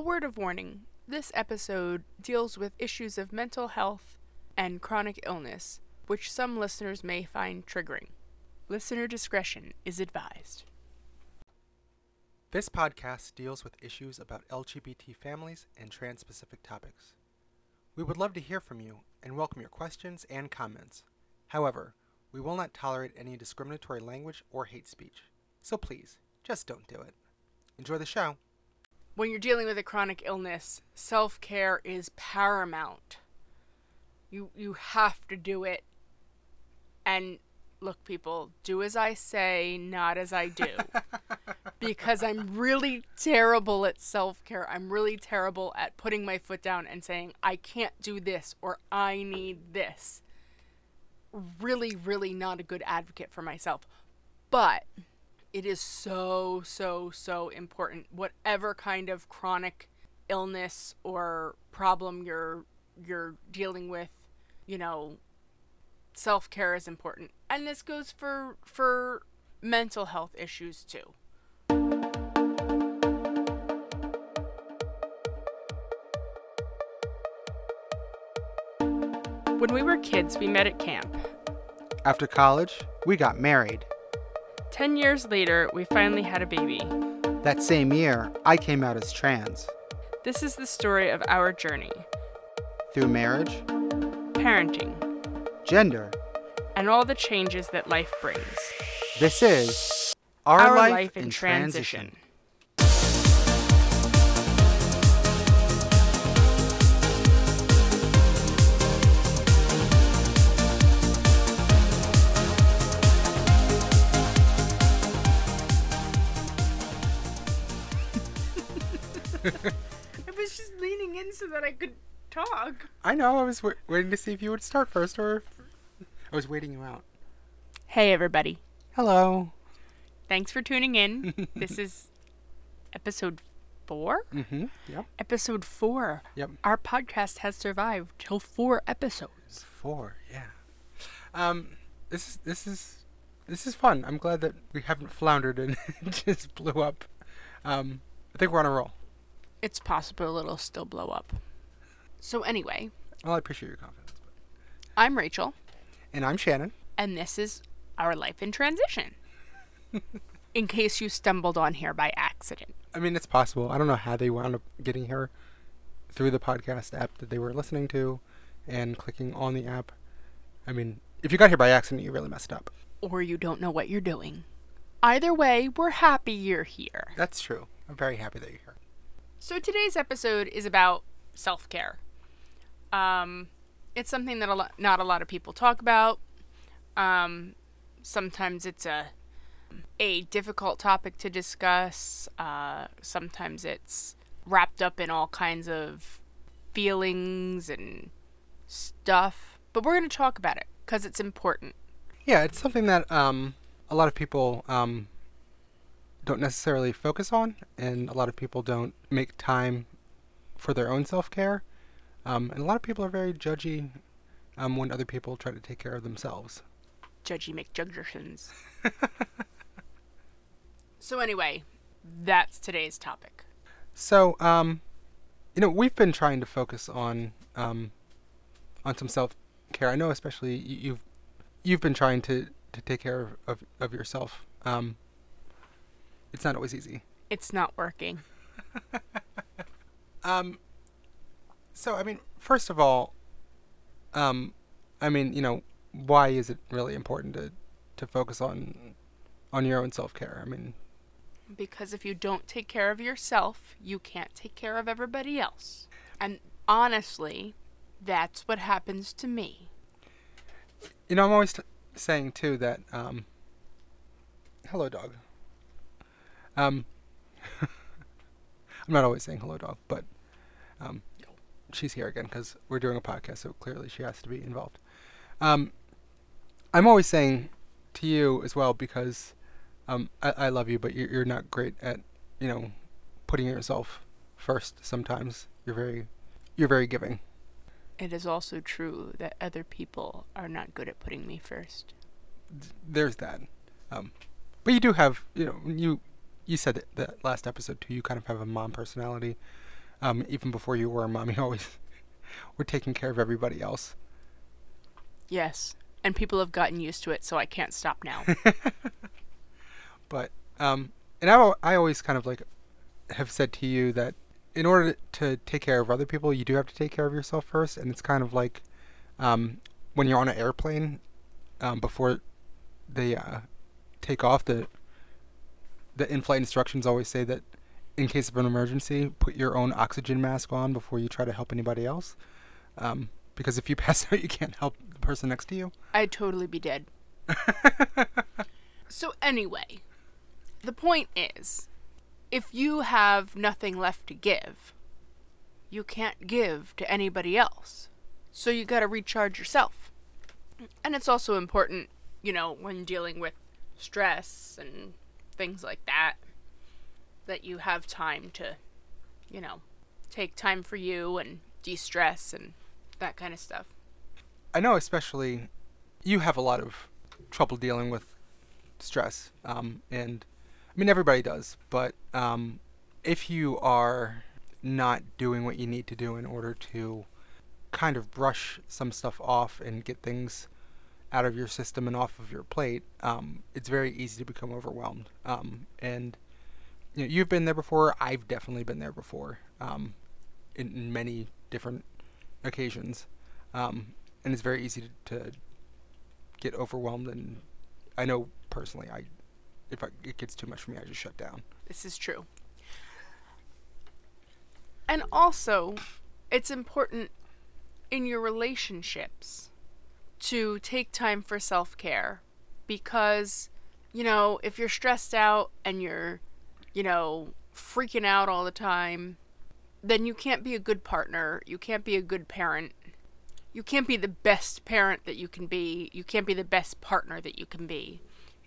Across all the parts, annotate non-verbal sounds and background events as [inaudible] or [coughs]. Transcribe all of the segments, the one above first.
A word of warning this episode deals with issues of mental health and chronic illness, which some listeners may find triggering. Listener discretion is advised. This podcast deals with issues about LGBT families and trans specific topics. We would love to hear from you and welcome your questions and comments. However, we will not tolerate any discriminatory language or hate speech. So please, just don't do it. Enjoy the show. When you're dealing with a chronic illness, self care is paramount. You you have to do it. And look, people, do as I say, not as I do. [laughs] because I'm really terrible at self care. I'm really terrible at putting my foot down and saying, I can't do this or I need this. Really, really not a good advocate for myself. But it is so, so, so important. Whatever kind of chronic illness or problem you're you're dealing with, you know, self care is important. And this goes for for mental health issues too. When we were kids, we met at camp. After college, we got married. Ten years later, we finally had a baby. That same year, I came out as trans. This is the story of our journey Through marriage, parenting, gender, and all the changes that life brings. this is Our, Life, in Transition. I was just leaning in so that I could talk. I know, I was wa- waiting to see if you would start first or if I was waiting you out. Hey, everybody. Hello. Thanks for tuning in. [laughs] this is episode four? Mm-hmm. Yep. Episode four. Yep. Our podcast has survived till four episodes. Four, yeah. Um, this is this is this is fun. I'm glad that we haven't floundered and [laughs] just blew up. Um, I think we're on a roll. It's possible it'll still blow up. So, anyway, Well, I appreciate your confidence. I'm Rachel, And I'm Shannon. and this is Our Life in Transition. [laughs] in case you stumbled on here by accident. I mean, it's possible. I don't know how they wound up getting here through the podcast app that they were listening to and clicking on the app. I mean, if you got here by accident, you really messed up. Or you don't know what you're doing. Either way, we're happy you're here. That's true. I'm very happy that you're here. So today's episode is about self-care. Um, it's something that a lot, not a lot of people talk about. Um, sometimes it's a a difficult topic to discuss. Uh, sometimes it's wrapped up in all kinds of feelings and stuff. But we're going to talk about it because it's important. Yeah, it's something that um, a lot of people um, don't necessarily focus on, and a lot of people don't make time for their own self care. Um, and a lot of people are very judgy um, when other people try to take care of themselves. Judgy McJudgersons. [laughs] so anyway, that's today's topic. So, um, you know, we've been trying to focus on um, on some self care. I know, especially you've you've been trying to, to take care of, of, of yourself. Um, it's not always easy. It's not working. [laughs] Um, so I mean, first of all, um, I mean, you know, why is it really important to to focus on on your own self care? I mean, Because if you don't take care of yourself, you can't take care of everybody else. And honestly, that's what happens to me. you know, I'm always t- saying too that um, hello, dog. Um, [laughs] I'm not always saying hello, dog, but um, she's here again because we're doing a podcast, so clearly she has to be involved. Um, I'm always saying to you as well because um, I, I love you, but you're, you're not great at you know putting yourself first. Sometimes you're very you're very giving. It is also true that other people are not good at putting me first. there's that. Um, but you do have, you know, you you said that, that last episode too. You kind of have a mom personality, Um, even before you were a mom, [laughs] you always were taking care of everybody else. Yes. And people have gotten used to it, so I can't stop now. [laughs] But um, and I I always kind of like have said to you that in order to take care of other people, you do have to take care of yourself first, and it's kind of like um, when you're on an airplane um, before they uh, take off. The the in-flight instructions always say that in case of an emergency, put your own oxygen mask on before you try to help anybody else. Um, because if you [laughs] pass out, you can't help the person next to you. I'd totally be dead. [laughs] so, anyway, the point is if you have nothing left to give, you can't give to anybody else. So, you gotta recharge yourself. And it's also important, you know, when dealing with stress and things like that, that you have time to, you know, take time for you and de stress and that kind of stuff. I know, especially, you have a lot of trouble dealing with stress, um, and I mean everybody does. But um, if you are not doing what you need to do in order to kind of brush some stuff off and get things out of your system and off of your plate, um, it's very easy to become overwhelmed. Um, and you know, you've been there before. I've definitely been there before, um, in, in many different occasions. Um, and it's very easy to, to get overwhelmed. And I know personally, I if I, it gets too much for me, I just shut down. This is true. And also, it's important in your relationships to take time for self care because, you know, if you're stressed out and you're, you know, freaking out all the time, then you can't be a good partner. You can't be a good parent. You can't be the best parent that you can be. You can't be the best partner that you can be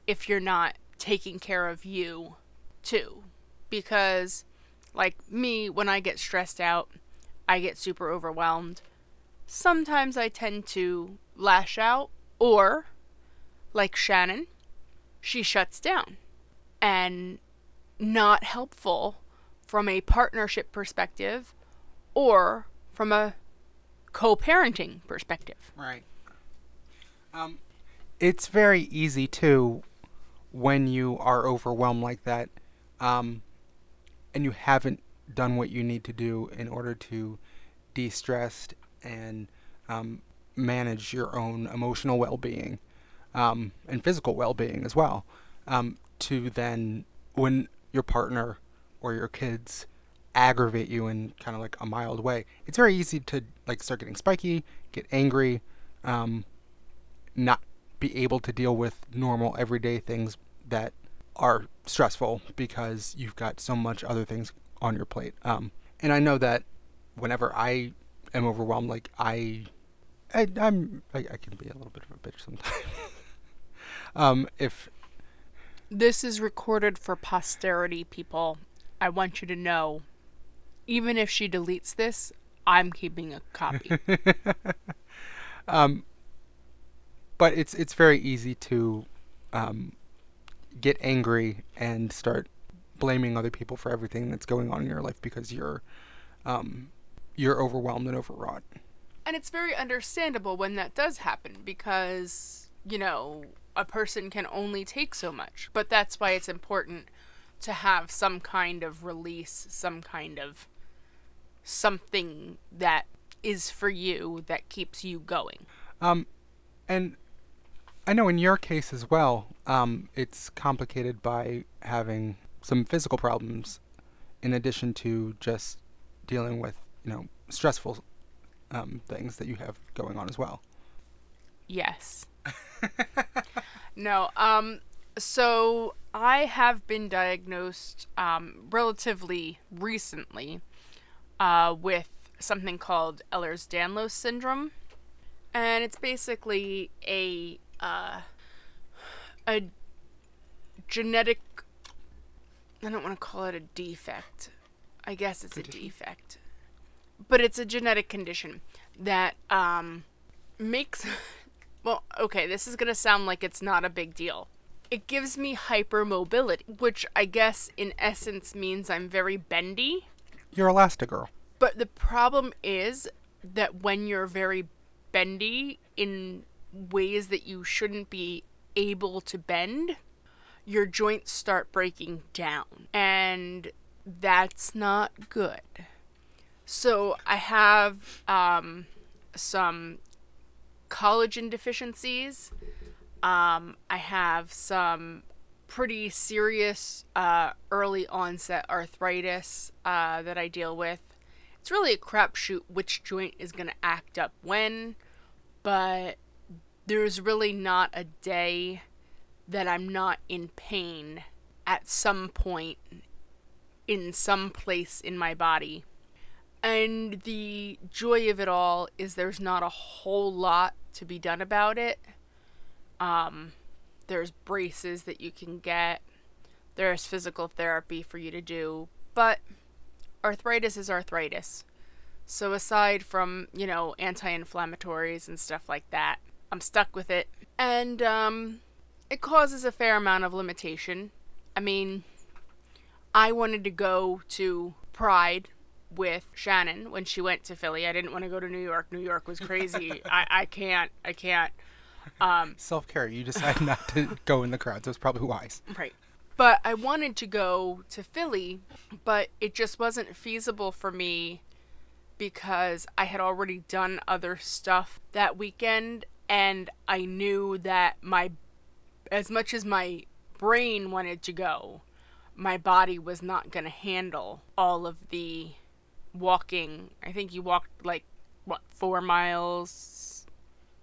if you're not taking care of you too. Because, like me, when I get stressed out, I get super overwhelmed. Sometimes I tend to lash out, or, like Shannon, she shuts down. And not helpful from a partnership perspective or from a co parenting perspective. Right. Um, it's very easy too when you are overwhelmed like that, um, and you haven't done what you need to do in order to de-stress and um, manage your own emotional well-being um, and physical well-being as well. Um, to then, when your partner or your kids aggravate you in kind of like a mild way, it's very easy to like start getting spiky, get angry, um, not be able to deal with normal everyday things that are stressful because you've got so much other things on your plate. Um, and I know that whenever I am overwhelmed, like I, I I'm I, I can be a little bit of a bitch sometimes. [laughs] um, if This is recorded for posterity, people. I want you to know. Even if she deletes this, I'm keeping a copy. [laughs] um, but it's it's very easy to um, get angry and start blaming other people for everything that's going on in your life because you're um, you're overwhelmed and overwrought. And it's very understandable when that does happen because, you know, a person can only take so much. But that's why it's important to have some kind of release, some kind of something that is for you that keeps you going. Um, and I know in your case as well, um, it's complicated by having some physical problems in addition to just dealing with, you know, stressful um, things that you have going on as well. Yes. [laughs] no, um so I have been diagnosed um relatively recently uh with something called Ehlers-Danlos syndrome. And it's basically a uh a genetic I don't want to call it a defect. I guess it's a defect. But it's a genetic condition that um makes [laughs] well, okay, this is going to sound like it's not a big deal. It gives me hypermobility, which I guess in essence means I'm very bendy. You're Elastigirl. But the problem is that when you're very bendy in ways that you shouldn't be able to bend, your joints start breaking down. And that's not good. So I have um, some collagen deficiencies. Um, I have some pretty serious uh, early onset arthritis uh, that I deal with. It's really a crapshoot which joint is going to act up when, but there's really not a day that I'm not in pain at some point in some place in my body. And the joy of it all is there's not a whole lot to be done about it. Um, there's braces that you can get, there's physical therapy for you to do, but arthritis is arthritis. So, aside from, you know, anti inflammatories and stuff like that, I'm stuck with it. And um, it causes a fair amount of limitation. I mean, I wanted to go to Pride with Shannon when she went to Philly. I didn't want to go to New York. New York was crazy. [laughs] I, I can't. I can't. Um, Self care. You decided not to go in the crowds. Was probably wise. Right. But I wanted to go to Philly, but it just wasn't feasible for me because I had already done other stuff that weekend and I knew that my as much as my brain wanted to go, my body was not going to handle all of the walking. I think you walked like what, 4 miles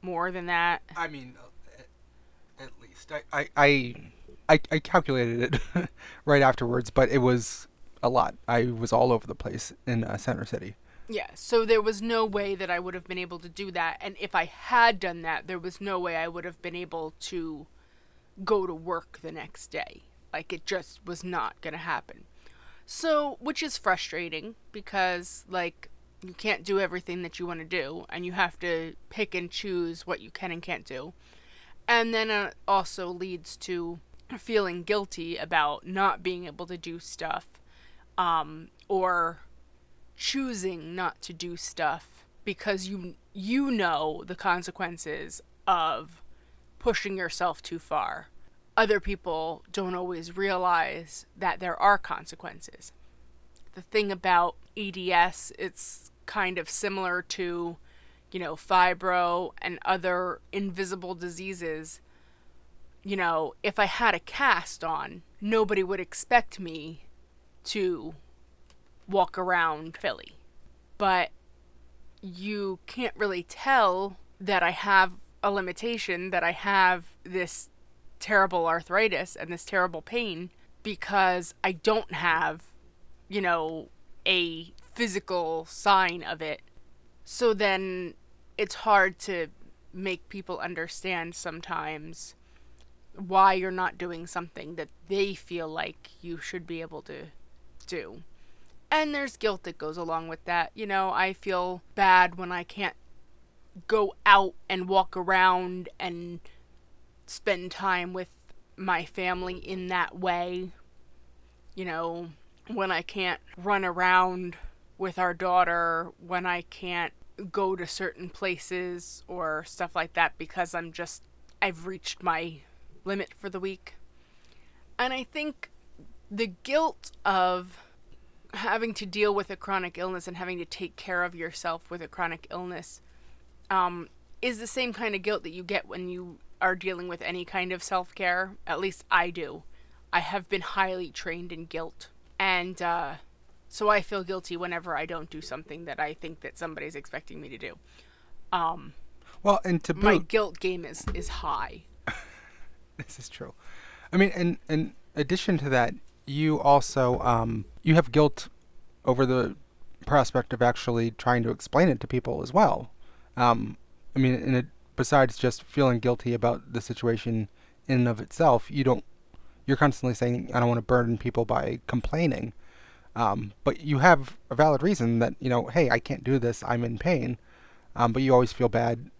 more than that. I mean, uh, at least I I I, I, I calculated it [laughs] right afterwards, but it was a lot. I was all over the place in uh, Center City. Yeah, so there was no way that I would have been able to do that. And if I had done that, there was no way I would have been able to go to work the next day. Like, it just was not going to happen. So, which is frustrating because, like, you can't do everything that you want to do, and you have to pick and choose what you can and can't do. And then it also leads to feeling guilty about not being able to do stuff um, or choosing not to do stuff because you you know the consequences of pushing yourself too far. Other people don't always realize that there are consequences. The thing about EDS, it's kind of similar to, you know, fibro and other invisible diseases. You know, if I had a cast on, nobody would expect me to walk around Philly. But you can't really tell that I have a limitation, that I have this terrible arthritis and this terrible pain because I don't have, you know, a physical sign of it. So then it's hard to make people understand sometimes why you're not doing something that they feel like you should be able to do. And there's guilt that goes along with that. You know, I feel bad when I can't go out and walk around and spend time with my family in that way. You know, when I can't run around with our daughter, when I can't go to certain places or stuff like that because I'm just, I've reached my limit for the week. And I think the guilt of having to deal with a chronic illness and having to take care of yourself with a chronic illness um, is the same kind of guilt that you get when you are dealing with any kind of self care. At least I do. I have been highly trained in guilt. And uh, so I feel guilty whenever I don't do something that I think that somebody's expecting me to do. Um, well, and to boot, my guilt game is, is high. [laughs] this is true. I mean, in, in addition to that, you also um, you have guilt over the prospect of actually trying to explain it to people as well. Um, I mean, in it, besides just feeling guilty about the situation in and of itself, you don't. You're constantly saying, "I don't want to burden people by complaining," um, but you have a valid reason that you know, hey, I can't do this. I'm in pain, um, but you always feel bad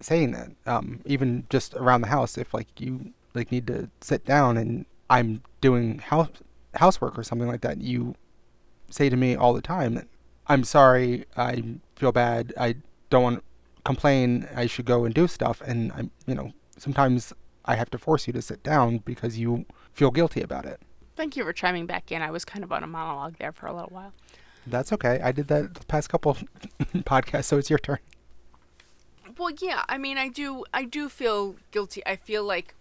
saying that. Um, even just around the house, if like you like need to sit down and I'm doing house housework or something like that, you say to me all the time that I'm sorry, I feel bad, I don't want complain, I should go and do stuff. And I'm, you know, sometimes I have to force you to sit down because you feel guilty about it. Thank you for chiming back in. I was kind of on a monologue there for a little while. That's okay. I did that the past couple [laughs] podcasts, so it's your turn. Well, yeah, I mean, I do I do feel guilty. I feel like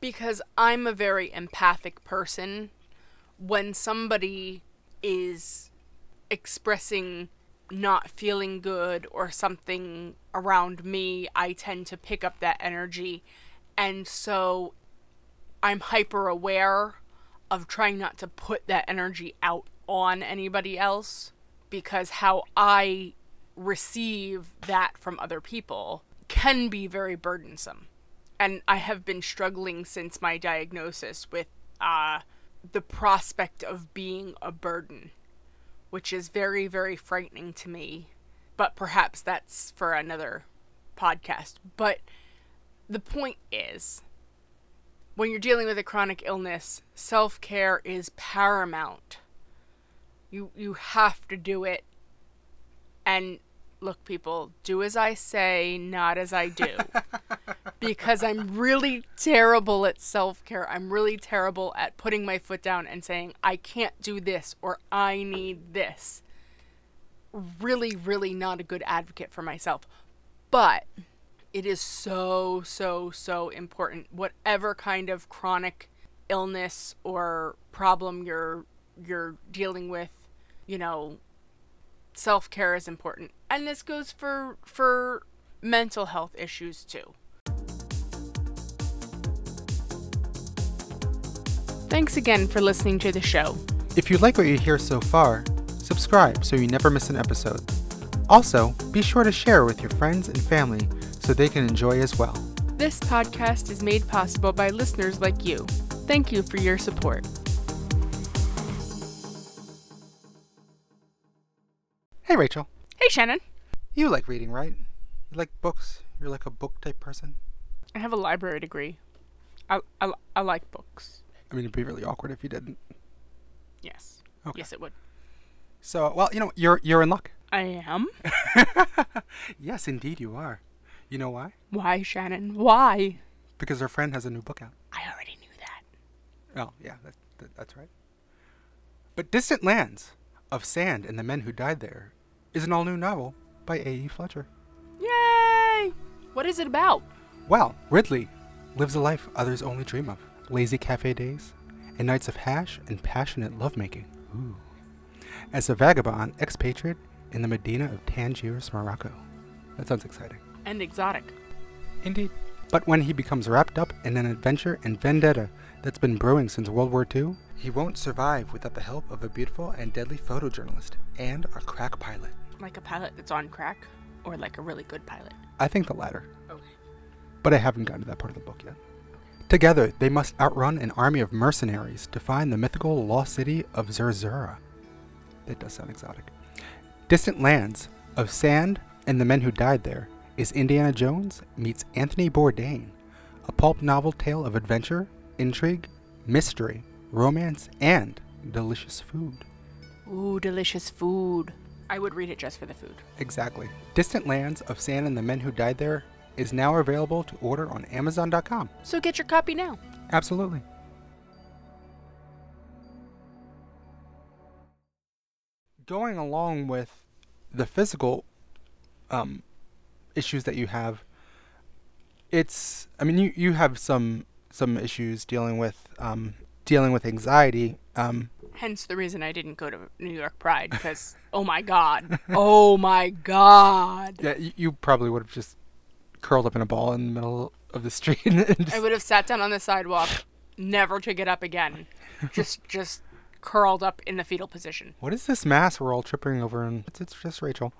because I'm a very empathic person, when somebody is expressing not feeling good or something around me, I tend to pick up that energy. And so I'm hyper aware of trying not to put that energy out on anybody else because how I receive that from other people can be very burdensome. And I have been struggling since my diagnosis with uh, the prospect of being a burden, which is very, very frightening to me. But perhaps that's for another podcast. But the point is, when you're dealing with a chronic illness, self care is paramount. You you have to do it. And look, people, do as I say, not as I do. [laughs] because I'm really terrible at self care. I'm really terrible at putting my foot down and saying, I can't do this or I need this. Really, really not a good advocate for myself. But it is so, so, so important. Whatever kind of chronic illness or problem you're you're dealing with, you know, self care is important. And this goes for for mental health issues too. Thanks again for listening to the show. If you like what you hear so far, subscribe so you never miss an episode. Also, be sure to share with your friends and family so they can enjoy as well. This podcast is made possible by listeners like you. Thank you for your support. Hey, Rachel. Hey, Shannon. You like reading, right? You like books? You're like a book type person? I have a library degree. I, I, I like books. I mean, it'd be really awkward if you didn't. Yes. Okay. Yes, it would. So, well, you know, you're you're in luck. I am. [laughs] yes, indeed you are. You know why? Why, Shannon? Why? Because her friend has a new book out. I already knew that. Oh, yeah, that, that, that's right. But Distant Lands of Sand and the Men Who Died There is an all new novel by A.E. Fletcher. Yay! What is it about? Well, Ridley lives a life others only dream of lazy cafe days, and nights of hash and passionate lovemaking. Ooh. As a vagabond expatriate in the Medina of Tangiers, Morocco. That sounds exciting. And exotic. Indeed. But when he becomes wrapped up in an adventure and vendetta that's been brewing since World War II, he won't survive without the help of a beautiful and deadly photojournalist and a crack pilot. Like a pilot that's on crack? Or like a really good pilot? I think the latter, Okay. but I haven't gotten to that part of the book yet. Together, they must outrun an army of mercenaries to find the mythical lost city of Zerzura. That does sound exotic. Distant Lands of Sand and the Men Who Died There is Indiana Jones meets Anthony Bourdain, a pulp novel tale of adventure, intrigue, mystery, romance, and delicious food. Ooh, delicious food. I would read it just for the food. Exactly. Distant Lands of Sand and the Men Who Died There is now available to order on Amazon.com. So get your copy now. Absolutely. Going along with the physical um, issues that you have, it's I mean you, you have some some issues dealing with um, dealing with anxiety. Um, Hence the reason I didn't go to New York Pride because [laughs] oh my god, oh my god, yeah, you, you probably would have just curled up in a ball in the middle of the street and just, I would have sat down on the sidewalk, never to get up again, just just curled up in the fetal position, what is this mass we're all tripping over? And it's, it's just Rachel.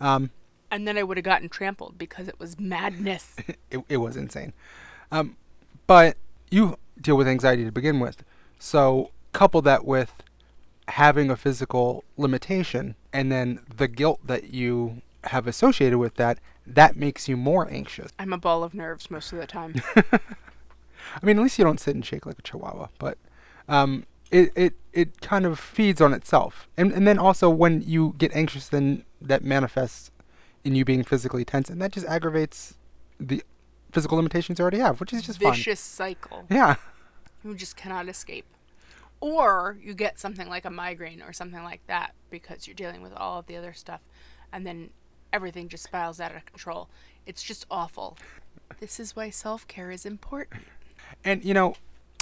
Um, and then I would have gotten trampled because it was madness. [laughs] it, it was insane. Um, but you deal with anxiety to begin with. So couple that with having a physical limitation and then the guilt that you have associated with that, that makes you more anxious. I'm a ball of nerves most of the time. [laughs] I mean, at least you don't sit and shake like a chihuahua. But um, it, it it kind of feeds on itself. And and then also when you get anxious then that manifests in you being physically tense and that just aggravates the physical limitations you already have, which is just Vicious cycle. Yeah. You just cannot escape. Or you get something like a migraine or something like that because you're dealing with all of the other stuff and then everything just spirals out of control. It's just awful. This is why self care is important. And you know,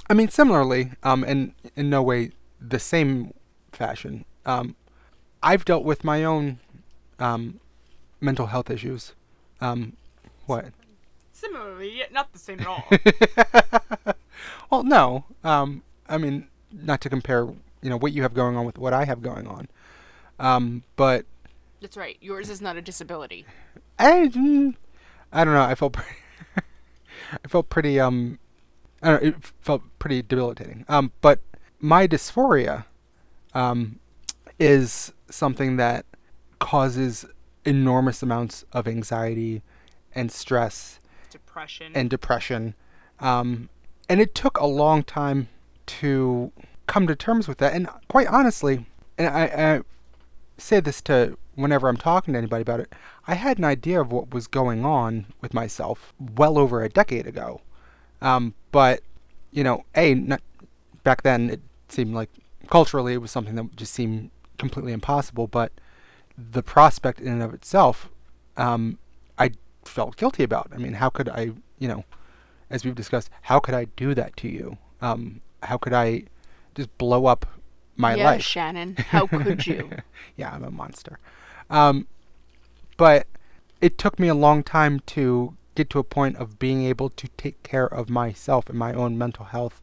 I mean similarly, um and in no way the same fashion, um I've dealt with my own um mental health issues. Um what? Similarly, yet not the same at all. [laughs] well, no. Um, I mean, not to compare, you know, what you have going on with what I have going on. Um, but That's right. Yours is not a disability. I, I don't know. I felt pretty, [laughs] I felt pretty, um, I don't know, it felt pretty debilitating. Um, but my dysphoria, um, is something that causes enormous amounts of anxiety and stress Depression. and depression. Um, and it took a long time to come to terms with that. And quite honestly, and I, I say this to whenever I'm talking to anybody about it, I had an idea of what was going on with myself well over a decade ago. Um, but, you know, A, not, back then it seemed like culturally it was something that just seemed completely impossible. But the prospect in and of itself, um, I felt guilty about. I mean, how could I, you know, as we've discussed, how could I do that to you? Um, how could I just blow up my life? yeah, life? Shannon. How could you? [laughs] yeah, I'm a monster. Um, but it took me a long time to get to a point of being able to take care of myself and my own mental health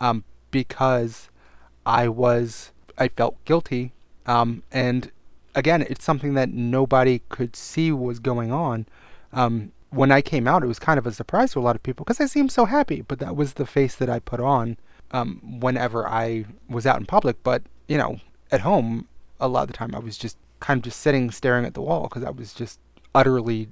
um, because I was, I felt guilty. Um, and again, it's something that nobody could see was going on. Um, when I came out, it was kind of a surprise to a lot of people because I seemed so happy, but that was the face that I put on um, whenever I was out in public. But, you know, at home, a lot of the time I was just kind of just sitting staring at the wall because I was just utterly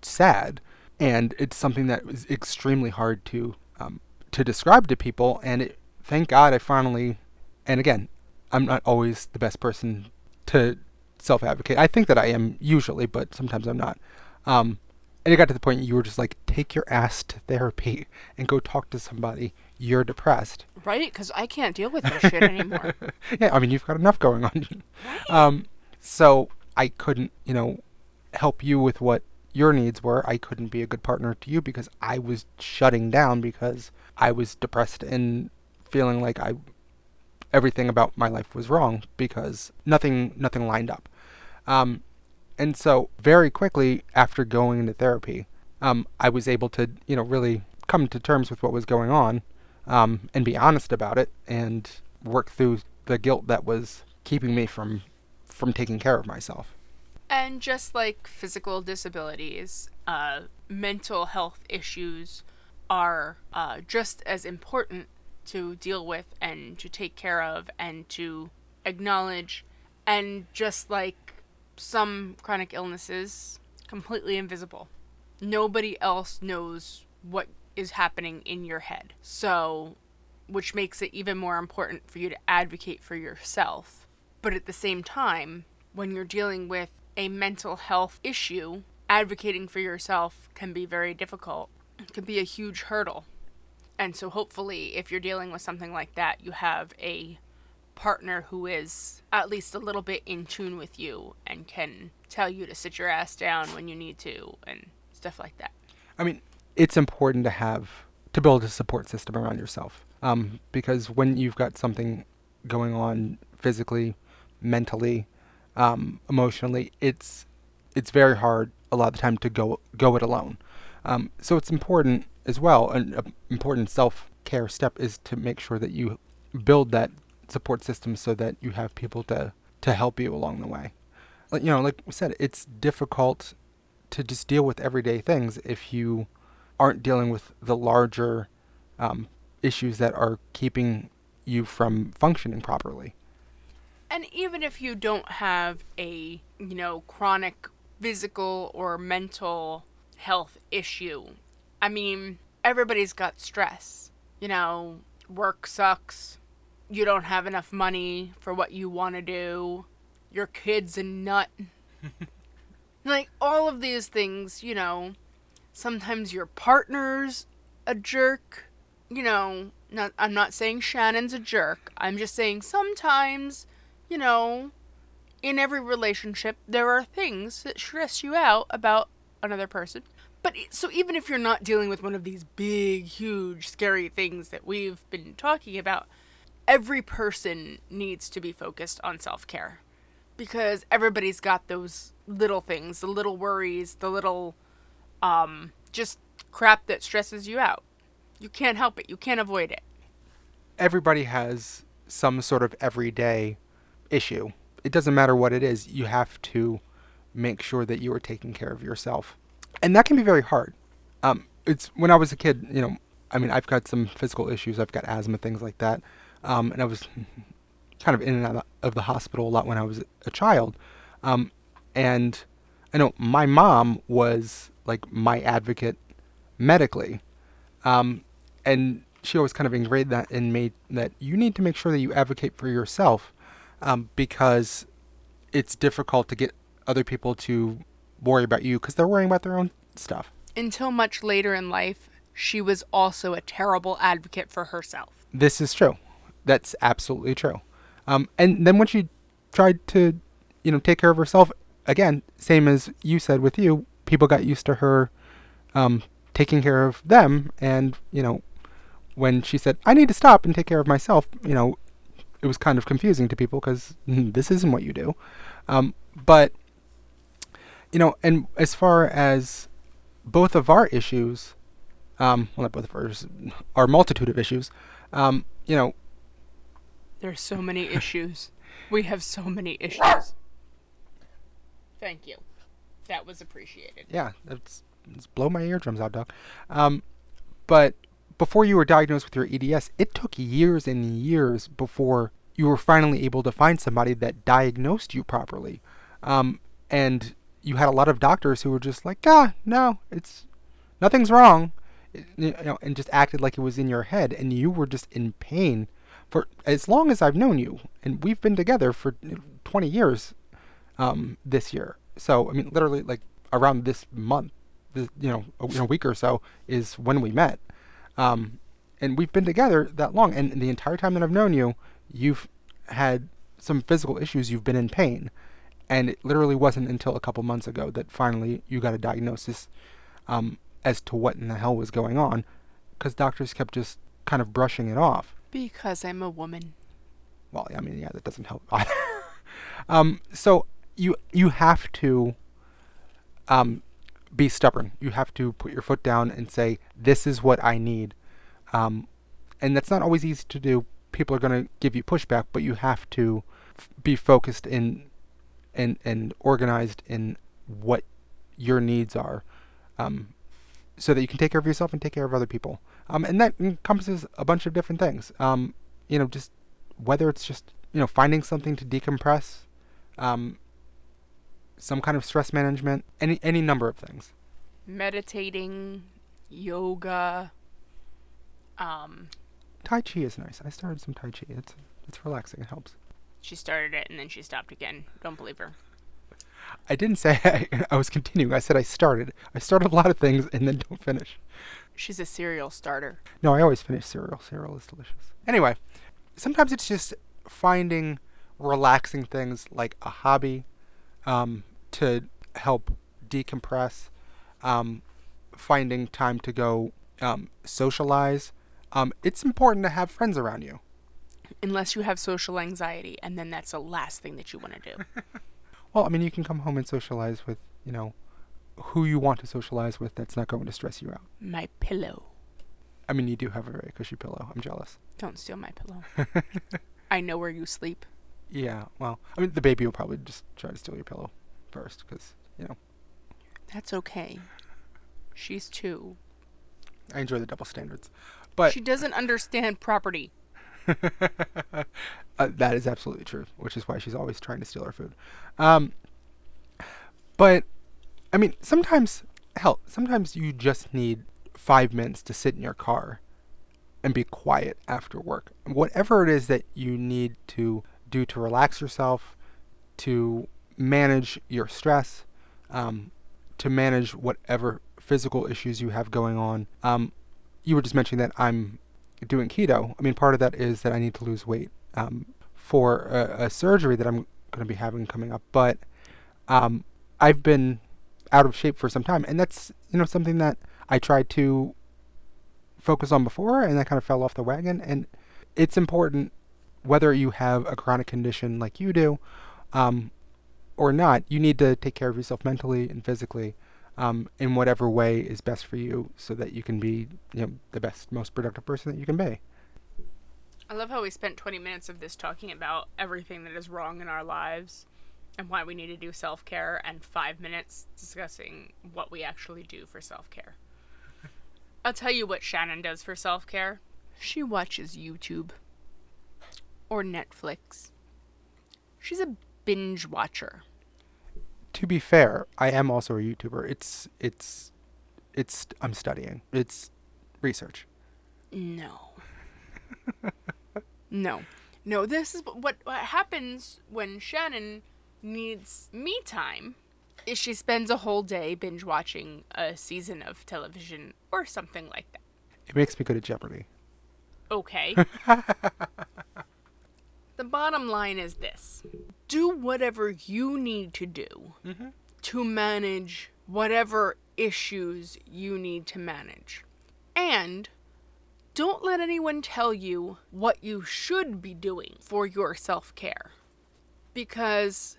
sad. And it's something that was extremely hard to um, to describe to people. And it, thank God I finally, and again, I'm not always the best person to self advocate. I think that I am usually, but sometimes I'm not. Um, and it got to the point you were just like, take your ass to therapy and go talk to somebody. You're depressed. right? Because I can't deal with this shit anymore. [laughs] yeah, I mean, you've got enough going on. um, so I couldn't, you know, help you with what your needs were. I couldn't be a good partner to you because I was shutting down because I was depressed and feeling like I everything about my life was wrong because nothing nothing lined up. Um, and so very quickly after going into therapy, um, I was able to, you know, really come to terms with what was going on, um, and be honest about it and work through the guilt that was keeping me from from taking care of myself. And just like physical disabilities, uh, mental health issues are uh, just as important to deal with and to take care of and to acknowledge. And just like some chronic illnesses, completely invisible. Nobody else knows what is happening in your head. So, which makes it even more important for you to advocate for yourself. But at the same time, when you're dealing with a mental health issue, advocating for yourself can be very difficult. It can be a huge hurdle. And so, hopefully, if you're dealing with something like that, you have a partner who is at least a little bit in tune with you and can tell you to sit your ass down when you need to and stuff like that. I mean, it's important to have to build a support system around yourself. Um, because when you've got something going on physically, mentally, um, emotionally, it's it's very hard a lot of the time to go go it alone. Um, so it's important as well. An important self care step is to make sure that you build that support system so that you have people to to help you along the way. You know, like we said, it's difficult to just deal with everyday things if you aren't dealing with the larger um, issues that are keeping you from functioning properly. And even if you don't have a, you know, chronic physical or mental health issue, I mean, everybody's got stress. You know, work sucks, you don't have enough money for what you want to do, your kid's a nut. [laughs] like all of these things, you know, sometimes your partner's a jerk, you know, not I'm not saying Shannon's a jerk. I'm just saying sometimes, you know, in every relationship there are things that stress you out about another person. But so even if you're not dealing with one of these big, huge, scary things that we've been talking about, every person needs to be focused on self-care because everybody's got those little things, the little worries, the little um just crap that stresses you out. You can't help it. You can't avoid it. Everybody has some sort of everyday issue. It doesn't matter what it is. You have to make sure that you are taking care of yourself, and that can be very hard. Um, it's when I was a kid. You know, I mean, I've got some physical issues. I've got asthma, things like that, um, and I was kind of in and out of the hospital a lot when I was a child. Um, and I know my mom was like my advocate medically. Um, and she always kind of ingrained that in me that you need to make sure that you advocate for yourself um, because it's difficult to get other people to worry about you because they're worrying about their own stuff. Until much later in life, she was also a terrible advocate for herself. This is true. That's absolutely true. Um, and then when she tried to, you know, take care of herself, again, same as you said with you, people got used to her um, taking care of them. And, you know, when she said, I need to stop and take care of myself, you know, it was kind of confusing to people because this isn't what you do. Um, but, you know, and as far as both of our issues, um, well, not both of ours, our multitude of issues, um, you know, there's so many issues. We have so many issues. Thank you. That was appreciated. Yeah, it's, it's blow my eardrums out, Doc. Um, but before you were diagnosed with your EDS, it took years and years before you were finally able to find somebody that diagnosed you properly. Um, and you had a lot of doctors who were just like, ah, no, it's nothing's wrong, you know, and just acted like it was in your head, and you were just in pain for as long as I've known you, and we've been together for 20 years um, this year. So I mean, literally, like around this month, this, you know, a, week or so is when we met, um, and we've been together that long. And the entire time that I've known you, you've had some physical issues. You've been in pain, and it literally wasn't until a couple months ago that finally you got a diagnosis um, as to what in the hell was going on, because doctors kept just kind of brushing it off. Because I'm a woman. Well, I mean, yeah, that doesn't help [laughs] either. um, so you you have to um, be stubborn. You have to put your foot down and say, "This is what I need," um, and that's not always easy to do. People are going to give you pushback, but you have to f- be focused in and and organized in what your needs are, um, so that you can take care of yourself and take care of other people. Um, and that encompasses a bunch of different things. Um, you know, just whether it's just you know finding something to decompress, um, some kind of stress management, any any number of things. Meditating, yoga. Um, tai Chi is nice. I started some Tai Chi. It's it's relaxing. It helps. She started it and then she stopped again. Don't believe her. I didn't say [laughs] I, I was continuing. I said I started. I started a lot of things and then don't finish. She's a cereal starter. No, I always finish cereal. Cereal is delicious. Anyway, sometimes it's just finding relaxing things like a hobby um, to help decompress, um, finding time to go um, socialize. Um, it's important to have friends around you. Unless you have social anxiety, and then that's the last thing that you want to do. [laughs] well, I mean, you can come home and socialize with, you know, who you want to socialize with that's not going to stress you out. My pillow. I mean, you do have a very cushy pillow. I'm jealous. Don't steal my pillow. [laughs] I know where you sleep. Yeah, well, I mean, the baby will probably just try to steal your pillow first because, you know. That's okay. She's two. I enjoy the double standards. But she doesn't understand property. [laughs] uh, that is absolutely true, which is why she's always trying to steal our food. Um, but I mean, sometimes, hell, sometimes you just need five minutes to sit in your car and be quiet after work. Whatever it is that you need to do to relax yourself, to manage your stress, um, to manage whatever physical issues you have going on. Um, you were just mentioning that I'm doing keto. I mean, part of that is that I need to lose weight um, for a, a, surgery that I'm going to be having coming up. But um, I've been out of shape for some time, and that's you know something that I tried to focus on before, and I kind of fell off the wagon. And it's important whether you have a chronic condition like you do, um, or not. You need to take care of yourself mentally and physically. Um, in whatever way is best for you, so that you can be, you know, the best, most productive person that you can be. I love how we spent 20 minutes of this talking about everything that is wrong in our lives and why we need to do self care, and five minutes discussing what we actually do for self care. I'll tell you what Shannon does for self care. She watches YouTube or Netflix. She's a binge watcher. To be fair, I am also a YouTuber. It's it's it's I'm studying. It's research. No. [laughs] No. No, this is what what happens when Shannon needs me time is she spends a whole day binge watching a season of television or something like that. It makes me good at Jeopardy. Okay. [laughs] the bottom line is this do whatever you need to do mm-hmm. to manage whatever issues you need to manage. And don't let anyone tell you what you should be doing for your self care. Because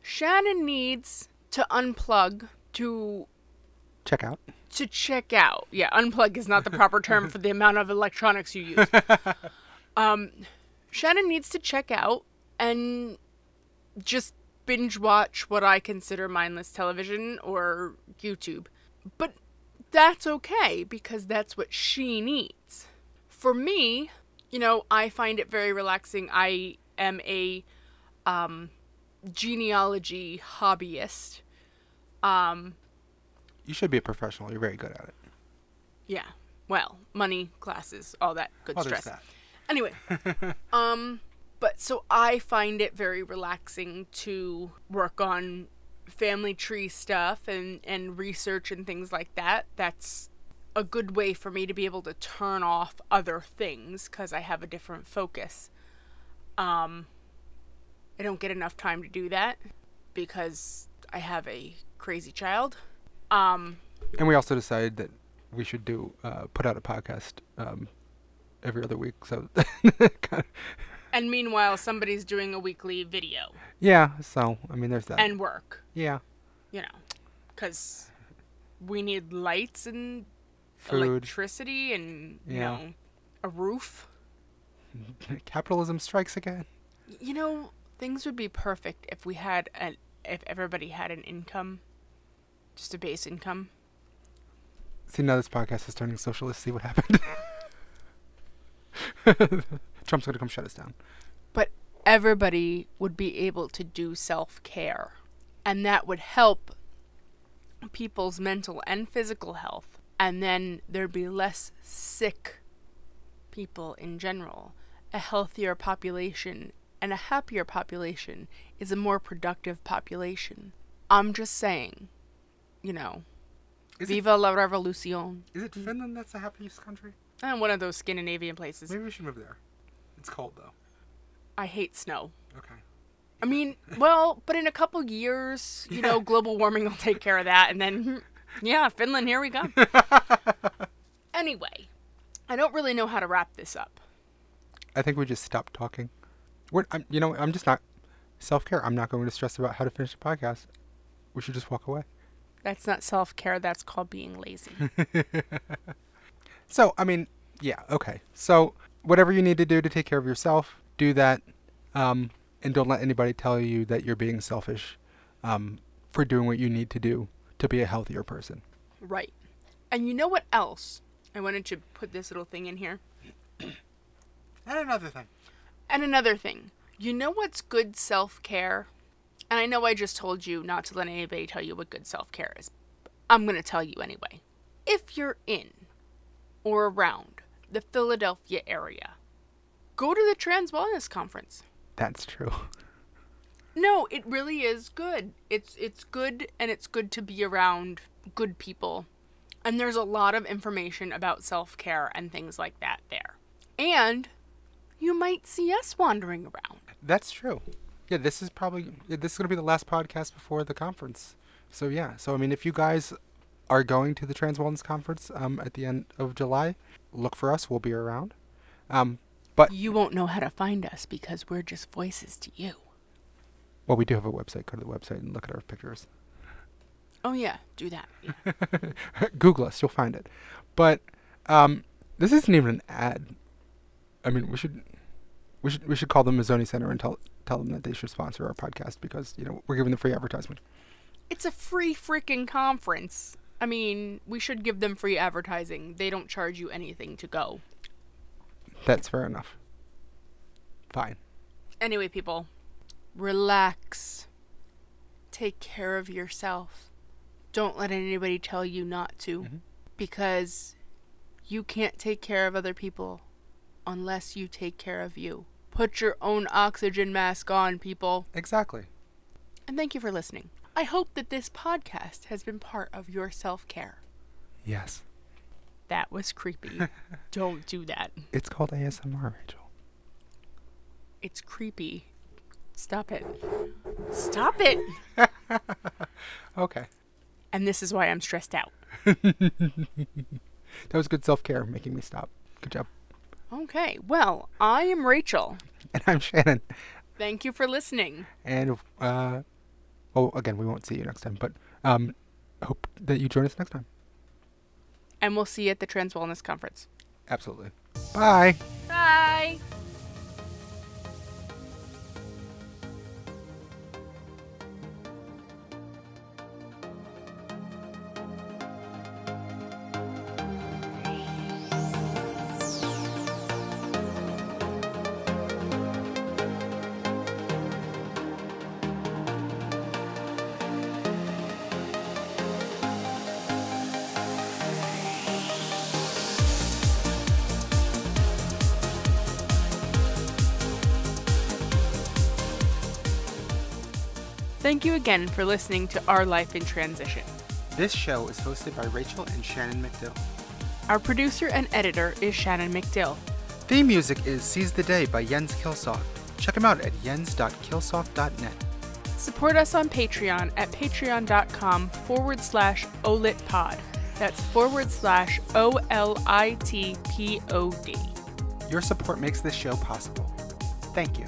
Shannon needs to unplug to check out. To check out. Yeah, unplug is not the proper term [laughs] for the amount of electronics you use. [laughs] um, Shannon needs to check out and just binge watch what I consider mindless television or YouTube. But that's okay because that's what she needs for me, you know, I find it very relaxing. I am a um, genealogy hobbyist. Um, you should be a professional. You're very good at it. Yeah. Well, money, classes, all that good oh, stress. That. Anyway, [laughs] um, but so I find it very relaxing to work on family tree stuff and and research and things like that. That's a good way for me to be able to turn off other things because I have a different focus. Um, I don't get enough time to do that because I have a crazy child. Um, and we also decided that we should do uh, put out a podcast um, every other week. So. [laughs] and meanwhile, somebody's doing a weekly video. Yeah. So I mean, there's that. And work. Yeah. You know, because we need lights and food, electricity, and you yeah. know, a roof. [laughs] Capitalism strikes again. You know, things would be perfect if we had an if everybody had an income, just a base income. See now this podcast is turning socialist. See what happened. [laughs] [laughs] Trump's gonna come shut us down. But everybody would be able to do self care, and that would help people's mental and physical health and then there'd be less sick people in general. A healthier population and a happier population is a more productive population. I'm just saying, you know, is Viva it, la Revolucion. Is it Finland that's the happiest country? And one of those Scandinavian places. Maybe we should move there. It's cold though. I hate snow. Okay. I mean, [laughs] well, but in a couple years, you yeah. know, global warming will take care of that, and then [laughs] yeah, Finland, here we go. [laughs] anyway, I don't really know how to wrap this up. I think we just stop talking. We're, I'm, you know, I'm just not self care. I'm not going to stress about how to finish the podcast. We should just walk away. That's not self care. That's called being lazy. So, I mean, yeah, okay. So, whatever you need to do to take care of yourself, do that. Um, and don't let anybody tell you that you're being selfish um, for doing what you need to do to be a healthier person. Right. And you know what else? I wanted to put this little thing in here. [coughs] and another thing. And another thing. You know what's good self care? And I know I just told you not to let anybody tell you what good self care is. I'm going to tell you anyway. If you're in or around the Philadelphia area. Go to the Trans Wellness Conference. That's true. No, it really is good. It's it's good and it's good to be around good people. And there's a lot of information about self-care and things like that there. And you might see us wandering around. That's true. Yeah, this is probably this is gonna be the last podcast before the conference. So yeah, so I mean, if you guys are going to the Trans Wellness Conference um, at the end of July, look for us. We'll be around. Um, but You won't know how to find us because we're just voices to you. well, we do have a website. Go to the website and look at our pictures. Oh yeah, do that. Yeah. [laughs] Google us, you'll find it. But um, this isn't even an ad. I mean, we should we should we should call them Mazzoni Center and tell tell them that they should sponsor our podcast because you know we're giving them free advertisement. It's a free freaking conference. I mean, we should give them free advertising. They don't charge you anything to go. That's fair enough. Fine. Anyway, people, relax. Take care of yourself. Don't let anybody tell you not to Mhm. because you can't take care of other people unless you take care of you. Put your own oxygen mask on, people. Exactly. And thank you for listening. I hope that this podcast has been part of your self care. Yes. That was creepy. [laughs] Don't do that. It's called ASMR, Rachel. It's creepy. Stop it. Stop it. [laughs] Okay. And this is why I'm stressed out. [laughs] That was good self care, making me stop. Good job. Okay, well, I am Rachel. And I'm Shannon. Thank you for listening. And uh, well, again, we won't see you next time, but um, hope that you join us next time. And we'll see you at the Trans Wellness Conference. Absolutely. Bye. Bye. Thank you again for listening to Our Life in Transition. This show is hosted by Rachel and Shannon McDill. Our producer and editor is Shannon McDill. Theme music is Seize the Day by Jens Kiilstofte. Check him out at jens.kiilstofte.net. Support us on Patreon at patreon.com forward slash olitpod. That's forward slash O L I T P O D. Your support makes this show possible. Thank you.